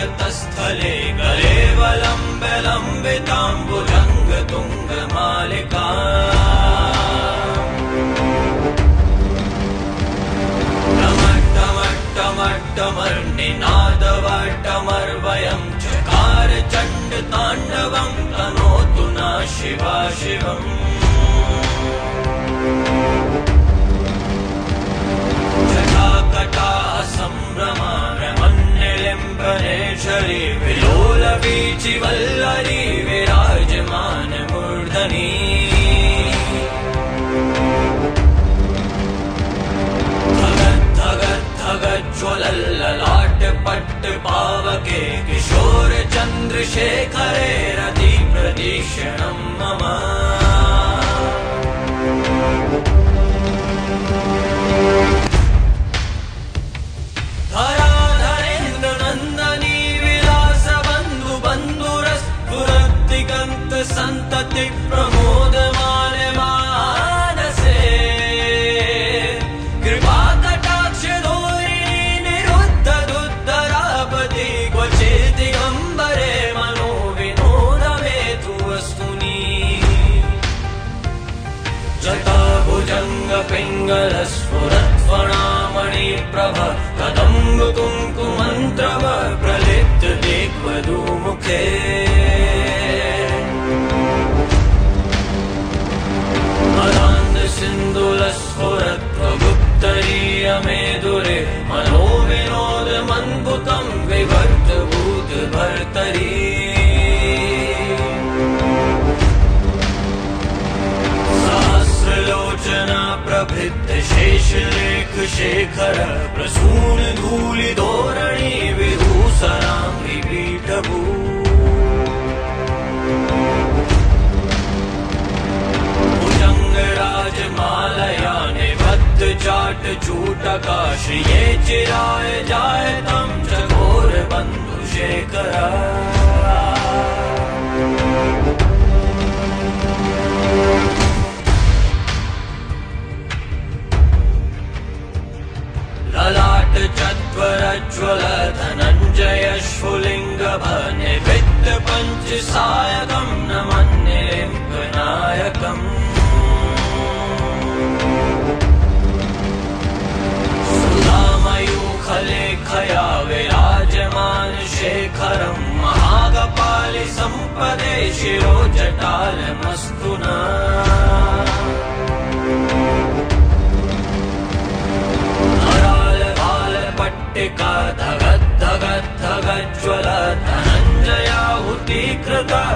पर्वतस्थले कलेवलम्ब लम्बिताम्बुजङ्ग तुङ्गमालिका टमट्टमट्टमर्निनादवटमर्वयं चकार चण्ड ताण्डवं तनोतु न शिवा शिवम् विलोलवीचिवल्लरी विराजमानमूर्धनी ज्वलल्ललाट पट्ट पावके किशोर चन्द्रशेखरे रति प्रदीक्षणम् मम जटाभुजङ्गपिङ्गलस्फुरत्वणामणि प्रभ कदम्ब कुङ्कुमन्त्रव प्रलिप्त दिग्वधूमुखे धूलि धोरणी विभूषणाङ्गि पीठभू। भुजङ्गराजमालया निबद्ध चाट चूटका श्रिये चिराय जायतं च घोरबन्धु चत्वरज्वल धनञ्जय स्फुलिङ्ग निवित्त पञ्च सायकं न मन्यलिङ्गनायकम् सुधामयूखलेखया विराजमान शेखरं महागपालि सम्पदे शिरो जटालमस्तु न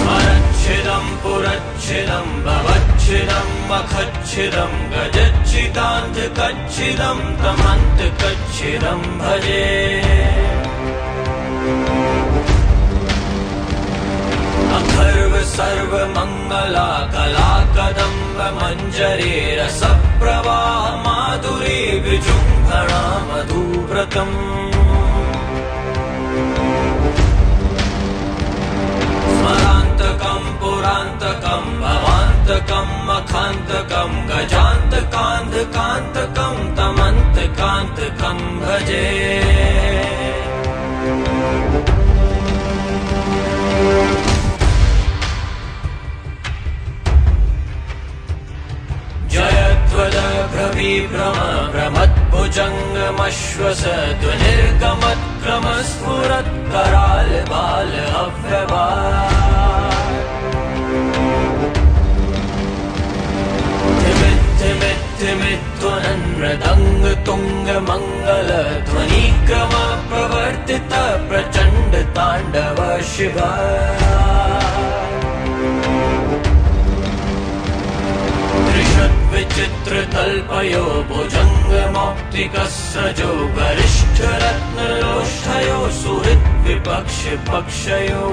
स्वरच्छिदं पुरच्छिदं भवच्छिदं मखच्छिदं गजच्छिदान्त कच्छिदं तमन्त कच्छिदं भजे। अखर्व सर्व मङ्गला कला कदम्ब मञ्जरे रसप्रवाह माधुरी विजृम्भणा मधुव्रतम् मखान्तकं गजान्तकान्धकान्तकं तमन्तकान्तकं भजे ध्वनिर्गमत् विक्रमस्फुरत् कराल बाल अव्यवा त्रिषद्विचित्रतल्पयो भुजङ्गमौक्तिकस्रजो गरिष्ठरत्नलोष्ठयो सुहृद्विपक्षपक्षयो।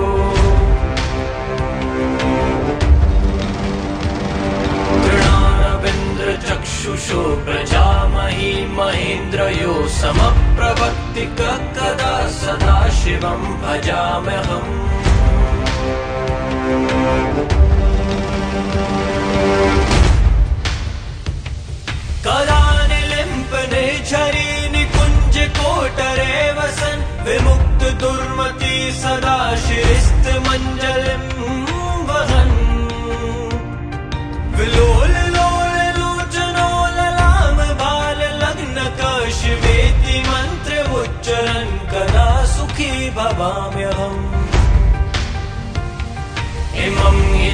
चक्षुषो प्रजामही महेन्द्रयो समप्रवक्ति कदा सदा शिवम् भजाम्यहम्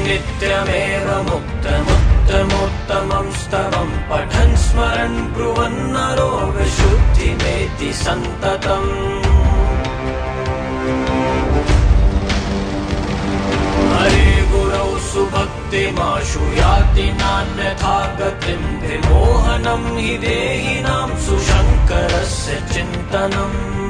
नित्यमेव मुक्तमुत्तमोत्तमं स्तवम् पठन् स्मरन् ब्रुवन्नरो विशुद्धिमेति सन्ततम्। सुभक्तिमाशु याति नान्यथा गतिम् विमोहनम् हि देहिनां सुशङ्करस्य चिन्तनम्